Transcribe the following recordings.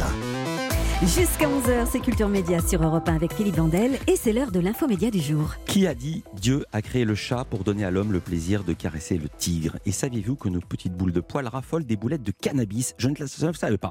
Europe 1. Jusqu'à 11h, c'est Culture Média sur Europe 1 avec Philippe Vandel et c'est l'heure de l'infomédia du jour. Qui a dit Dieu a créé le chat pour donner à l'homme le plaisir de caresser le tigre? Et saviez-vous que nos petites boules de poils raffolent des boulettes de cannabis? Je ne le savais pas.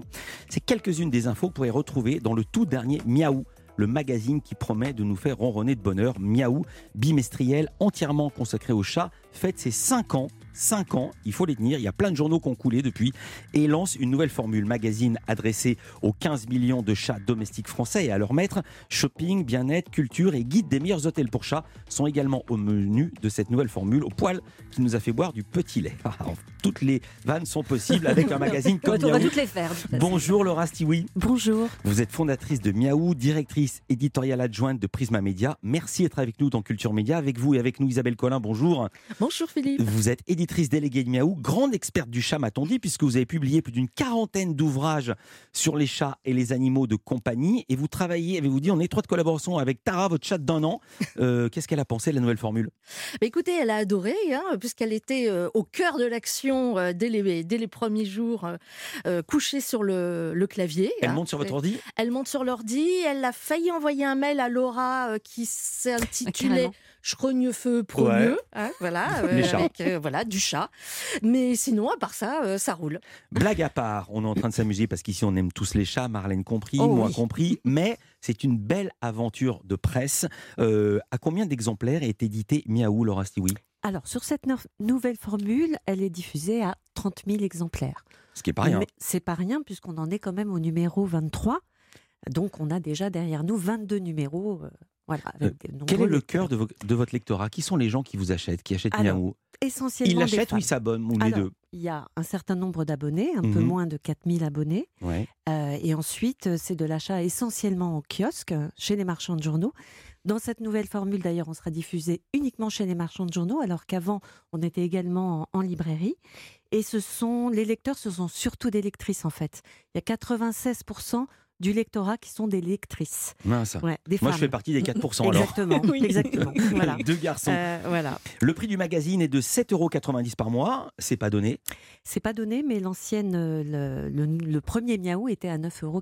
C'est quelques-unes des infos que vous pourrez retrouver dans le tout dernier Miaou le magazine qui promet de nous faire ronronner de bonheur. Miaou, bimestriel, entièrement consacré au chat, fête ses 5 ans 5 ans, il faut les tenir, il y a plein de journaux qui ont coulé depuis, et lance une nouvelle formule magazine adressée aux 15 millions de chats domestiques français et à leurs maîtres. Shopping, bien-être, culture et guide des meilleurs hôtels pour chats sont également au menu de cette nouvelle formule, au poil qui nous a fait boire du petit lait. toutes les vannes sont possibles avec un magazine comme On va toutes les faire. Bonjour Laura Stiwi. Bonjour. Vous êtes fondatrice de Miaou, directrice éditoriale adjointe de Prisma Média. Merci d'être avec nous dans Culture Média. Avec vous et avec nous Isabelle Collin, bonjour. Bonjour Philippe. Vous êtes éditrice déléguée de Miaou, grande experte du chat, m'a-t-on dit, puisque vous avez publié plus d'une quarantaine d'ouvrages sur les chats et les animaux de compagnie. Et vous travaillez, avez-vous dit, en étroite collaboration avec Tara, votre chat d'un an. Euh, qu'est-ce qu'elle a pensé de la nouvelle formule? Bah, Écoutez, elle a adoré, hein, puisqu'elle était euh, au cœur de l'action euh, dès, les, dès les premiers jours, couchée sur le, clavier. Elle hein. monte sur votre ordi? Elle monte sur l'ordi. Elle a failli envoyer un mail à Laura qui s'est intitulé Schrogneux-feu progneux, hein, voilà, avec voilà, du chat. Mais sinon, à part ça, euh, ça roule. Blague à part, on est en train de s'amuser parce qu'ici on aime tous les chats, Marlène compris, oh moi compris, mais c'est une belle aventure de presse. Euh, à combien d'exemplaires est édité Miaou, Laura Stiwi? Alors, sur cette nouvelle formule, elle est diffusée à 30 000 exemplaires. Ce qui n'est pas rien. C'est pas rien, puisqu'on en est quand même au numéro 23. Donc, on a déjà derrière nous 22 numéros. Euh, quel est le cœur de, votre lectorat? Qui sont les gens qui vous achètent, qui achètent Miaou? essentiellement. Ils l'achètent ou ils s'abonnent ou les deux? Il y a un certain nombre d'abonnés, un peu mhm. moins de 4000 abonnés. Euh, et ensuite, c'est de l'achat essentiellement en kiosque, chez les marchands de journaux. Dans cette nouvelle formule, d'ailleurs, on sera diffusé uniquement chez les marchands de journaux, alors qu'avant, on était également en, en, librairie. Et ce sont, les lecteurs, ce sont surtout des lectrices, en fait. Il y a 96% du lectorat qui sont des lectrices. Moi, je fais partie des 4%. Exactement. exactement. Voilà. Deux garçons. Euh, voilà. Le prix du magazine est de 7,90 euros par mois. C'est pas donné. C'est pas donné, mais l'ancienne, le, le, premier Miaou était à 9,99 euros.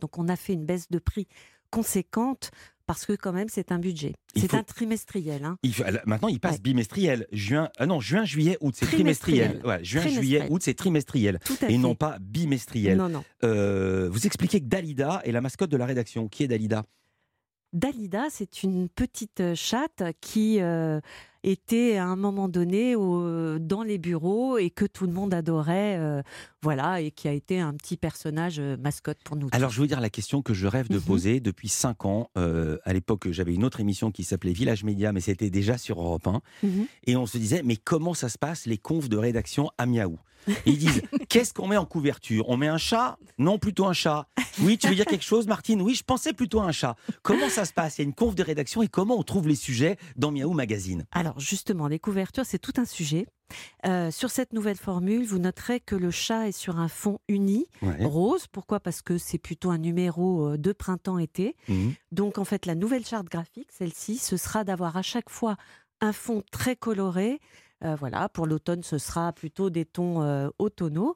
Donc on a fait une baisse de prix conséquente parce que quand même c'est un budget. C'est un trimestriel. Hein. maintenant il passe bimestriel. Juin, ah non, juin, juillet, août, c'est trimestriel. juin, juillet, août, c'est trimestriel. et non pas bimestriel. Non, non. Euh, vous expliquez que Dalida est la mascotte de la rédaction. Qui est Dalida? Dalida, c'est une petite chatte qui euh, était à un moment donné dans les bureaux et que tout le monde adorait, euh, voilà, et qui a été un petit personnage euh, mascotte pour nous. Alors je veux dire la question que je rêve de mhm. poser depuis cinq ans. Euh, à l'époque, j'avais une autre émission qui s'appelait Village Média, mais c'était déjà sur Europe 1. Mhm. Et on se disait, mais comment ça se passe les confs de rédaction à Miaou? Ils disent, qu'est-ce qu'on met en couverture? On met un chat? Non, plutôt un chat. Oui, tu veux dire quelque chose, Martine? Oui, je pensais plutôt à un chat. Comment ça se passe? Il y a une conf de rédaction et comment on trouve les sujets dans Miaou Magazine? Alors justement, les couvertures, c'est tout un sujet. Euh, sur cette nouvelle formule, vous noterez que le chat est sur un fond uni, rose. Pourquoi? Parce que c'est plutôt un numéro euh, de printemps-été. Mhm. Donc en fait, la nouvelle charte graphique, celle-ci, ce sera d'avoir à chaque fois un fond très coloré. Euh, voilà, pour l'automne, ce sera plutôt des tons automnaux.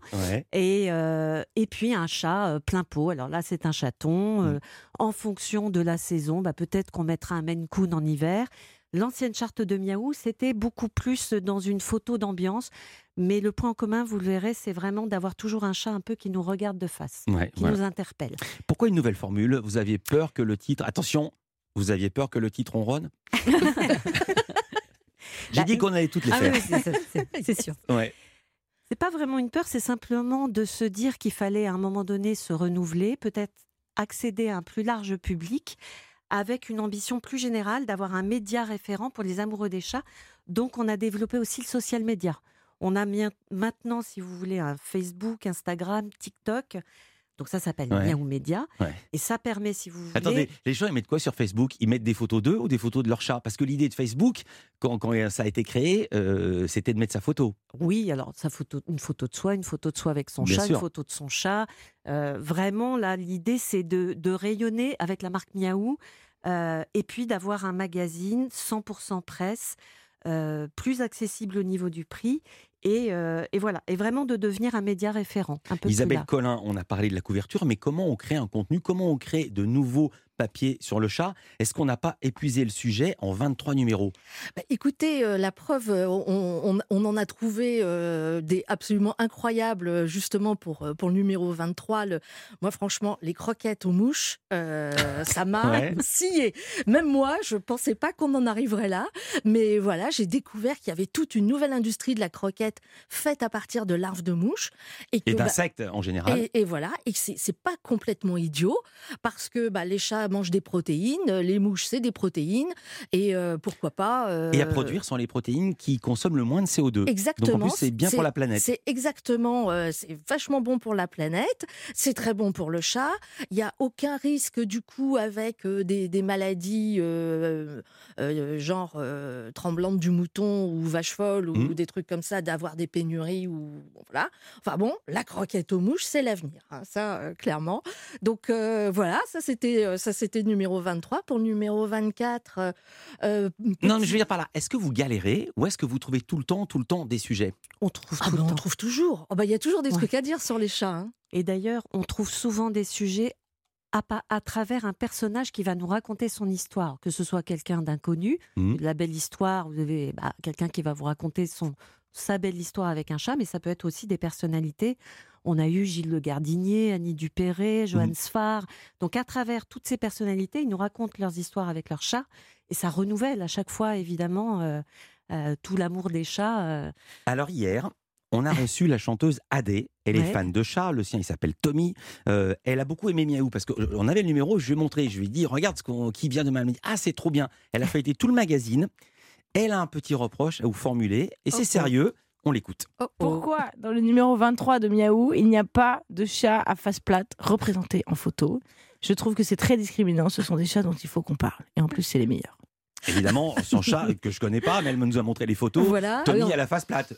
Et, et puis un chat plein pot. Alors là, c'est un chaton. Mhm. en fonction de la saison, bah, peut-être qu'on mettra un Maine Coon en hiver. L'ancienne charte de Miaou, c'était beaucoup plus dans une photo d'ambiance. Mais le point en commun, vous le verrez, c'est vraiment d'avoir toujours un chat un peu qui nous regarde de face, qui nous interpelle. Pourquoi une nouvelle formule? Vous aviez peur que le titre. Attention, vous aviez peur que le titre ronronne J'ai bah, dit qu'on allait toutes les ah faire. c'est sûr. Ouais. C'est pas vraiment une peur, c'est simplement de se dire qu'il fallait à un moment donné se renouveler, peut-être accéder à un plus large public avec une ambition plus générale d'avoir un média référent pour les amoureux des chats. Donc, on a développé aussi le social media. On a maintenant, si vous voulez, un Facebook, Instagram, TikTok. Donc ça s'appelle ouais. ou Média. Et ça permet, si vous voulez... Attendez, les gens, ils mettent quoi sur Facebook? Ils mettent des photos d'eux ou des photos de leur chat? Parce que l'idée de Facebook, quand, quand, ça a été créé, euh, c'était de mettre sa photo. Oui, alors sa photo, une photo de soi, une photo de soi avec son chat, une photo de son chat. Euh, vraiment, là, l'idée, c'est de, de, rayonner avec la marque Miaou euh, et puis d'avoir un magazine 100% presse. plus accessible au niveau du prix Et, et, voilà, et vraiment de devenir un média référent. Un peu Isabelle Collin, on a parlé de la couverture, mais comment on crée un contenu? Comment on crée de nouveaux papier sur le chat. Est-ce qu'on n'a pas épuisé le sujet en 23 numéros? Bah, Écoutez, euh, la preuve, euh, on, en a trouvé euh, des absolument incroyables justement pour, pour le numéro 23. Le, moi, franchement, les croquettes aux mouches, ça m'a scié. Même moi, je ne pensais pas qu'on en arriverait là. Mais voilà, j'ai découvert qu'il y avait toute une nouvelle industrie de la croquette faite à partir de larves de mouches. Et, bah, d'insectes en général. Et, voilà, et c'est pas complètement idiot parce que bah, les chats mangent des protéines, les mouches c'est des protéines, et euh, pourquoi pas. Et à euh, produire sont les protéines qui consomment le moins de CO2. Exactement. Donc en plus c'est bien pour la planète. C'est exactement, euh, c'est vachement bon pour la planète, c'est très bon pour le chat. Il n'y a aucun risque du coup avec des, maladies genre tremblante du mouton ou vache folle ou, mmh. des trucs comme ça, d'avoir des pénuries ou voilà. Enfin bon, la croquette aux mouches c'est l'avenir, hein, ça clairement. Donc voilà, ça c'était ça c'était numéro 23. Pour le numéro 24. Euh, euh, non, mais je veux dire par là, est-ce que vous galérez ou est-ce que vous trouvez tout le temps, tout le temps des sujets? On trouve ah bah, On trouve toujours. Oh bah, il y a toujours des trucs à dire sur les chats. Hein. Et d'ailleurs, on trouve souvent des sujets à, à, travers un personnage qui va nous raconter son histoire, que ce soit quelqu'un d'inconnu, mmh. la belle histoire, vous avez bah, quelqu'un qui va vous raconter son, sa belle histoire avec un chat, mais ça peut être aussi des personnalités on a eu Gilles Le Gardinier, Annie Dupéré, Joanne mmh. Sfar. Donc à travers toutes ces personnalités, ils nous racontent leurs histoires avec leurs chats et ça renouvelle à chaque fois évidemment euh, euh, tout l'amour des chats. Euh. Alors hier, on a reçu la chanteuse Adé. Elle est fan de chats. Le sien, il s'appelle Tommy. elle a beaucoup aimé Miaou parce qu'on avait le numéro. Je lui ai montré. Je lui ai dit Regarde ce qui vient de m'amener. Ah, c'est trop bien. Elle a feuilleté tout le magazine. Elle a un petit reproche à vous formuler. Et c'est sérieux. On l'écoute. Oh, oh. Pourquoi dans le numéro 23 de Miaou, il n'y a pas de chat à face plate représenté en photo? Je trouve que c'est très discriminant. Ce sont des chats dont il faut qu'on parle. Et en plus, c'est les meilleurs. Évidemment, son chat que je connais pas, mais elle nous a montré les photos. Voilà. Tommy a la face plate.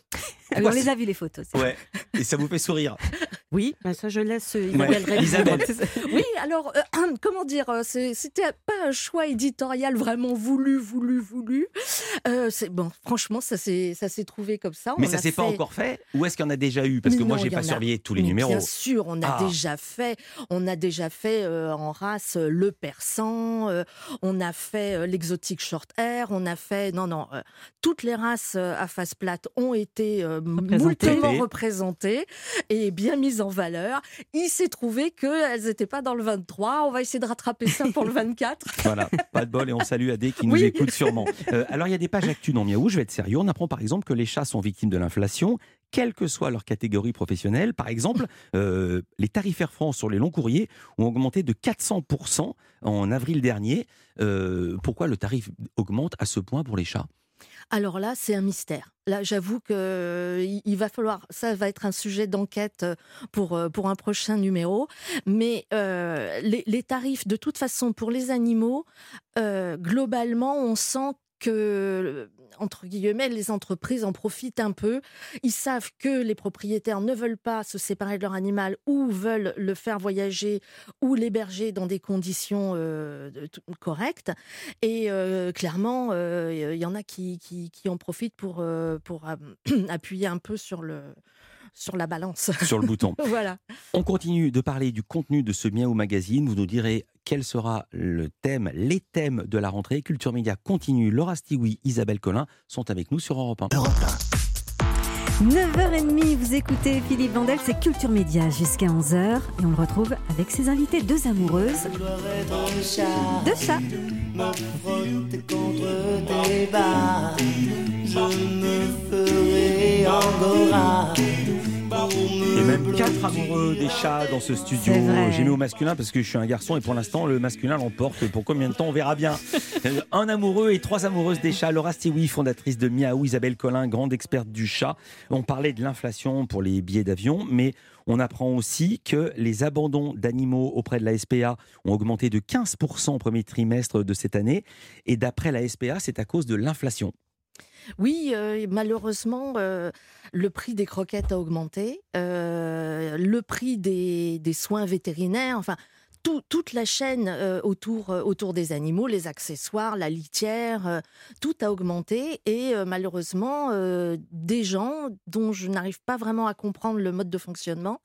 on les a vu les photos. Ouais. Et ça vous fait sourire. Oui, bah ça je laisse euh, Isabelle. Oui, alors euh, comment dire, euh, c'était pas un choix éditorial vraiment voulu, voulu, voulu. bon, franchement, ça s'est ça s'est trouvé comme ça. Mais ça s'est pas encore fait Ou est-ce qu'il y en a déjà eu? Parce que moi, j'ai pas surveillé tous les numéros. Bien sûr, on a ah. déjà fait. On a déjà fait en race le persan. on a fait l'exotique short hair. On a fait non non, toutes les races à face plate ont été multiplement représentées et bien mises en valeur. Il s'est trouvé qu'elles n'étaient pas dans le 23. On va essayer de rattraper ça pour le 24. voilà, pas de bol et on salue Adé qui nous écoute sûrement. Euh, alors il y a des pages actu dans Miaou, je vais être sérieux. On apprend par exemple que les chats sont victimes de l'inflation quelle que soit leur catégorie professionnelle. Par exemple, euh, les tarifs Air France sur les longs courriers ont augmenté de 400% en avril dernier. Euh, pourquoi le tarif augmente à ce point pour les chats? Alors là, c'est un mystère. Là, j'avoue que il va falloir, ça va être un sujet d'enquête pour, pour un prochain numéro. Mais les, tarifs, de toute façon, pour les animaux, globalement, on sent entre guillemets, les entreprises en profitent un peu. Ils savent que les propriétaires ne veulent pas se séparer de leur animal ou veulent le faire voyager ou l'héberger dans des conditions euh, correctes. Et euh, clairement, euh, il y en a qui, en profitent pour appuyer un peu sur le sur la balance. Sur le bouton. voilà. On continue de parler du contenu de ce Miaou Magazine. Vous nous direz quel sera le thème, les thèmes de la rentrée. Culture Média continue. Laura Stigoui, Isabelle Collin sont avec nous sur Europe 1. 9h30, vous écoutez Philippe Vandel, c'est Culture Média jusqu'à 11h et on le retrouve avec ses invités, deux amoureuses. Deux chats. Je me ferai et même quatre amoureux des chats dans ce studio. J'ai mis au masculin parce que je suis un garçon et pour l'instant le masculin l'emporte. Pour combien de temps on verra bien. un amoureux et trois amoureuses des chats. Laura Stewie, fondatrice de Miaou, Isabelle Collin, grande experte du chat. On parlait de l'inflation pour les billets d'avion, mais on apprend aussi que les abandons d'animaux auprès de la SPA ont augmenté de 15% au premier trimestre de cette année. Et d'après la SPA, c'est à cause de l'inflation. Oui, euh, malheureusement, euh, le prix des croquettes a augmenté, euh, le prix des, soins vétérinaires, enfin, toute la chaîne euh, autour, euh, autour des animaux, les accessoires, la litière, euh, tout a augmenté et malheureusement, des gens dont je n'arrive pas vraiment à comprendre le mode de fonctionnement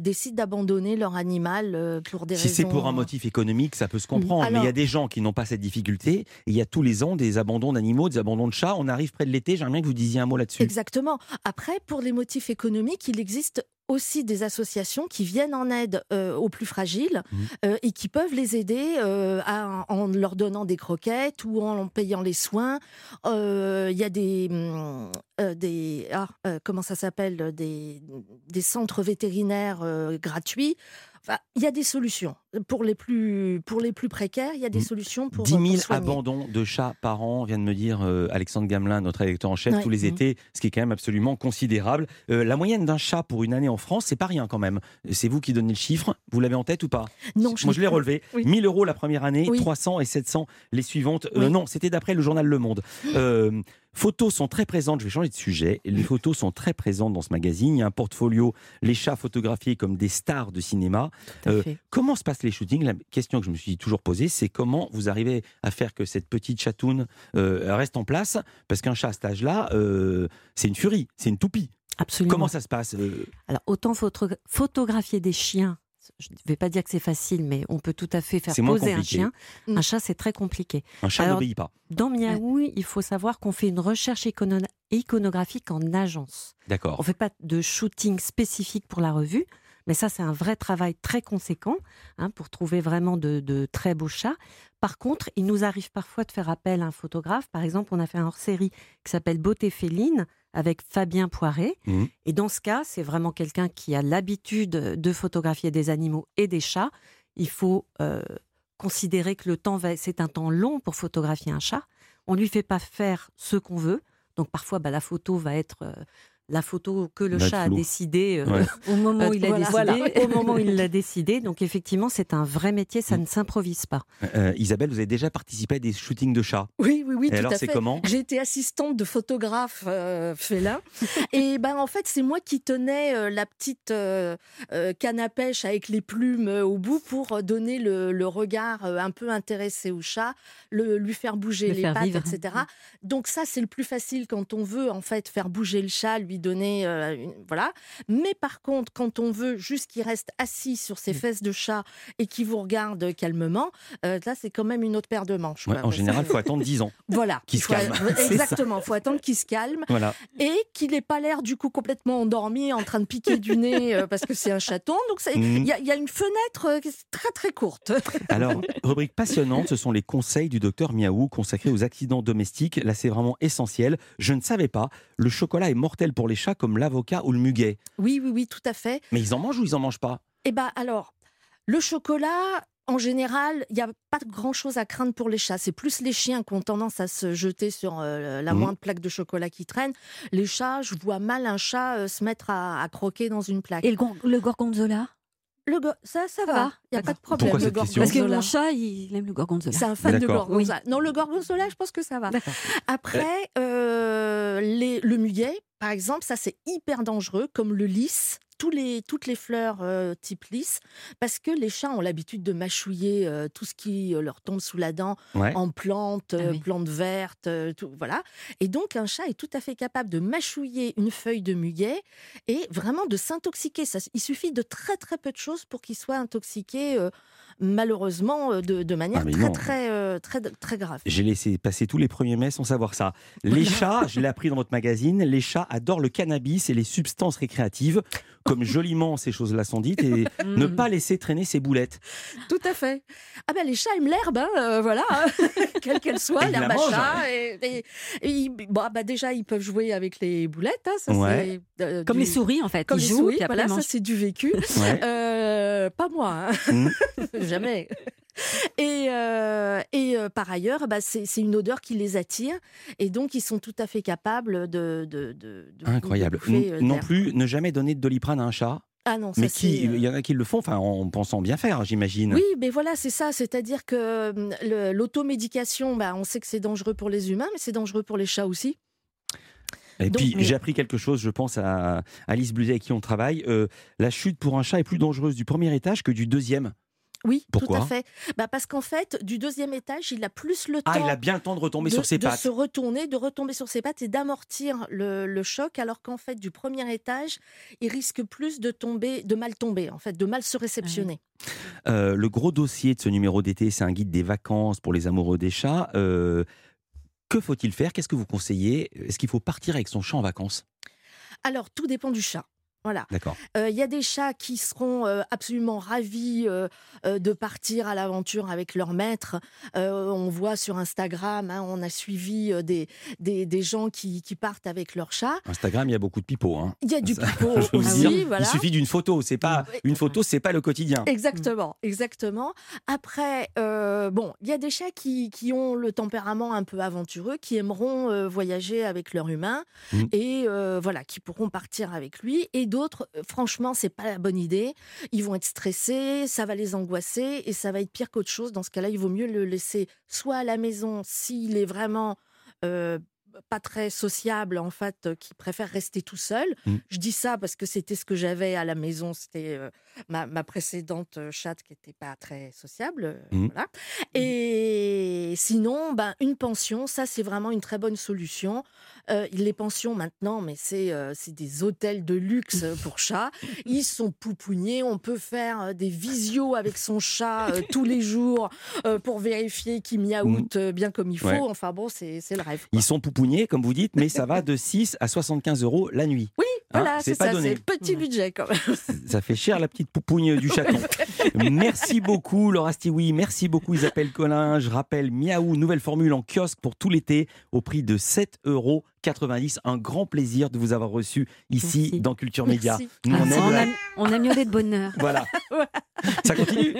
décident d'abandonner leur animal pour des si raisons. Si c'est pour un motif économique, ça peut se comprendre, mais il y a des gens qui n'ont pas cette difficulté. Et il y a tous les ans des abandons d'animaux, des abandons de chats. On arrive près de l'été, j'aimerais bien que vous disiez un mot là-dessus. Exactement. Après, pour les motifs économiques, il existe aussi des associations qui viennent en aide euh, aux plus fragiles mmh. euh, et qui peuvent les aider euh, en leur donnant des croquettes ou en payant les soins. Il y a des, mmh, des ah, comment ça s'appelle des, des centres vétérinaires gratuits il y a des solutions. Pour les plus, pour les plus précaires, il y a des solutions pour. 10 000 abandons de chats par an, vient de me dire euh, Alexandre Gamelin, notre électeur en chef, tous les mm. étés, ce qui est quand même absolument considérable. Euh, la moyenne d'un chat pour une année en France, c'est pas rien quand même. C'est vous qui donnez le chiffre. Vous l'avez en tête ou pas? Non, Moi, je l'ai relevé. 1000 euros la première année, 300 et 700 les suivantes. Euh, non, c'était d'après le journal Le Monde. Photos sont très présentes, je vais changer de sujet. Les photos sont très présentes dans ce magazine. Il y a un portfolio, les chats photographiés comme des stars de cinéma. Euh, comment se passent les shootings? La question que je me suis toujours posée, c'est comment vous arrivez à faire que cette petite chatoune euh, reste en place? Parce qu'un chat à cet âge-là, euh, c'est une furie, c'est une toupie. Absolument. Comment ça se passe Alors, autant photographier des chiens je ne vais pas dire que c'est facile, mais on peut tout à fait faire poser un chien. Mm. Un chat, c'est très compliqué. Un chat n'obéit pas. Dans Miaou, il faut savoir qu'on fait une recherche iconographique en agence. D'accord. On ne fait pas de shooting spécifique pour la revue, mais ça, c'est un vrai travail très conséquent hein, pour trouver vraiment de, très beaux chats. Par contre, il nous arrive parfois de faire appel à un photographe. Par exemple, on a fait un hors-série qui s'appelle Beauté féline avec Fabien Poiré. Mmh. Et dans ce cas, c'est vraiment quelqu'un qui a l'habitude de photographier des animaux et des chats. Il faut euh, considérer que le temps c'est un temps long pour photographier un chat. On lui fait pas faire ce qu'on veut. Donc parfois, bah, la photo va être euh, la photo que le chat a décidé euh, au moment où il a décidé. au moment où il l'a décidé. Donc effectivement, c'est un vrai métier, ça mm. ne s'improvise pas. Euh, Isabelle, vous avez déjà participé à des shootings de chats Oui, oui, oui. Et alors, c'est comment J'ai été assistante de photographe euh, félin. et ben en fait, c'est moi qui tenais euh, la petite canne à pêche avec les plumes au bout pour donner le, regard un peu intéressé au chat, le, lui faire bouger les pattes, etc. Donc ça, c'est le plus facile quand on veut en fait faire bouger le chat, lui donner. Euh, voilà. Mais par contre, quand on veut juste qu'il reste assis sur ses mmh. fesses de chat et qu'il vous regarde calmement, euh, là, c'est quand même une autre paire de manches. en général, il faut attendre 10 ans. Voilà. Qu'il se calme. Exactement. Il faut attendre qu'il se calme. Voilà. Et qu'il n'ait pas l'air, du coup, complètement endormi, en train de piquer du nez euh, parce que c'est un chaton. Donc, mmh. il y, a une fenêtre très, très courte. Alors, rubrique passionnante, ce sont les conseils du docteur Miaou consacrés aux accidents domestiques. Là, c'est vraiment essentiel. Je ne savais pas. Le chocolat est mortel pour les chats comme l'avocat ou le muguet. Oui, oui, oui, tout à fait. Mais ils en mangent ou ils en mangent pas? Eh bien, alors, le chocolat, en général, il n'y a pas grand-chose à craindre pour les chats. C'est plus les chiens qui ont tendance à se jeter sur euh, la mmh. moindre plaque de chocolat qui traîne. Les chats, je vois mal un chat euh, se mettre à, croquer dans une plaque. Et le, gorgonzola? Le ça, ça, va. Il n'y a pas de problème. le Parce que mon chat, il aime le gorgonzola. C'est un fan de gorgonzola. Non, le gorgonzola, je pense que ça va. Après, euh, les, le muguet, par exemple, ça c'est hyper dangereux, comme le lys, tous les, toutes les fleurs euh, type lys, parce que les chats ont l'habitude de mâchouiller euh, tout ce qui leur tombe sous la dent en plantes, ah plantes vertes, tout, voilà. Et donc un chat est tout à fait capable de mâchouiller une feuille de muguet et vraiment de s'intoxiquer. Il suffit de très très peu de choses pour qu'il soit intoxiqué malheureusement de, manière ah, très, très, très, très, grave. J'ai laissé passer tous les premiers mai sans savoir ça. Les chats, je l'ai appris dans votre magazine, les chats adorent le cannabis et les substances récréatives comme joliment ces choses-là sont dites, et ne pas laisser traîner ses boulettes. Tout à fait. Ah ben les chats aiment l'herbe, hein, euh, voilà, quelle qu'elle soit, l'herbe à chat. Et, bon, bah, déjà, ils peuvent jouer avec les boulettes. Hein, ça, euh, comme les souris, en fait. Comme ils les jouent, souris, voilà, ça c'est du vécu. Euh, pas moi, hein. mm. jamais. Et, euh, et euh, par ailleurs, bah, c'est une odeur qui les attire. Et donc, ils sont tout à fait capables de. de, de, Incroyable. Euh, non plus, ne jamais donner de doliprane à un chat. Ah non, mais qui, il y en a qui le font, enfin, en pensant bien faire, j'imagine. Oui, mais voilà, c'est ça. C'est-à-dire que l'automédication, bah, on sait que c'est dangereux pour les humains, mais c'est dangereux pour les chats aussi. Et puis j'ai appris quelque chose, je pense à Alice Bluzet avec qui on travaille. la chute pour un chat est plus dangereuse du premier étage que du deuxième. Oui, tout à fait. Bah parce qu'en fait, du deuxième étage, il a plus le temps. Ah, il a bien le temps de retomber sur ses pattes. De se retourner, de retomber sur ses pattes et d'amortir le, choc, alors qu'en fait, du premier étage, il risque plus de tomber, de mal tomber, en fait, de mal se réceptionner. Euh, le gros dossier de ce numéro d'été, c'est un guide des vacances pour les amoureux des chats. Euh, que faut-il faire? Qu'est-ce que vous conseillez? Est-ce qu'il faut partir avec son chat en vacances? Alors, tout dépend du chat. Voilà. D'accord. Euh, il y a des chats qui seront euh, absolument ravis euh, de partir à l'aventure avec leur maître. on voit sur Instagram, hein, on a suivi des, des, gens qui, partent avec leur chat. Instagram, il y a beaucoup de pipeaux. Hein. Il y a du pipeau aussi. Il suffit d'une photo. C'est pas une photo, c'est pas le quotidien. Exactement, exactement. Après, bon, il y a des chats qui, qui, ont le tempérament un peu aventureux, qui aimeront voyager avec leur humain mmh. et voilà, qui pourront partir avec lui et d'autres, euh, franchement, c'est pas la bonne idée. Ils vont être stressés, ça va les angoisser et ça va être pire qu'autre chose. Dans ce cas-là, il vaut mieux le laisser soit à la maison s'il est vraiment euh, pas très sociable en fait, euh, qui préfère rester tout seul. Mmh. Je dis ça parce que c'était ce que j'avais à la maison. C'était euh, ma, précédente euh, chatte qui n'était pas très sociable. Mmh. Voilà. Et sinon, ben, une pension, ça c'est vraiment une très bonne solution. les pensions maintenant, mais c'est c'est des hôtels de luxe pour chats. Ils sont poupouniers. On peut faire des visios avec son chat tous les jours pour vérifier qu'il miaoute mmh. bien comme il faut. Enfin bon, c'est le rêve. Ils sont poupouniers comme vous dites, mais ça va de 6 à 75 euros la nuit. Oui, hein, voilà, c'est ça, c'est petit budget quand même. Ça fait cher la petite poupougne du chaton. merci beaucoup Laura Stioui, merci beaucoup Isabelle Collin. Je rappelle Miaou, nouvelle formule en kiosque pour tout l'été au prix de 7 euros 90. Un grand plaisir de vous avoir reçu ici dans Culture Média. on, a, on, a, miaulé de bonheur. Voilà. Ça continue.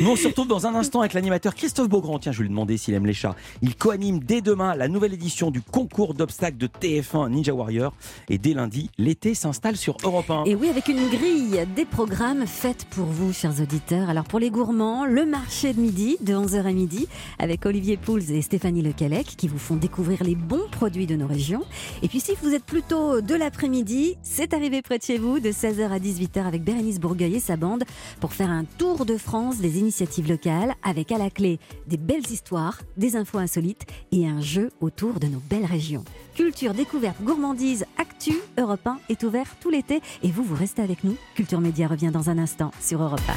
Nous, on se retrouve dans un instant avec l'animateur Christophe Beaugrand. Tiens, je vais lui demander s'il aime les chats. Il co-anime dès demain la nouvelle édition du concours d'obstacles de TF1 Ninja Warrior. Et dès lundi, l'été s'installe sur Europe 1. Et oui, avec une grille des programmes faits pour vous, chers auditeurs. Alors, pour les gourmands, le marché de midi, de 11h à midi, avec Olivier Pouls et Stéphanie Lecalec, qui vous font découvrir les bons produits de nos régions. Et puis, si vous êtes plutôt de l'après-midi, c'est arrivé près de chez vous, de 16h à 18h, avec Bérénice Bourgueil et sa bande, pour faire un tour de France des initiatives locales, avec à la clé des belles histoires, des infos insolites et un jeu autour de nos belles régions. Culture, découverte, gourmandise, actu, Europe 1 est ouvert tout l'été et vous, vous restez avec nous. Culture Média revient dans un instant sur Europe 1.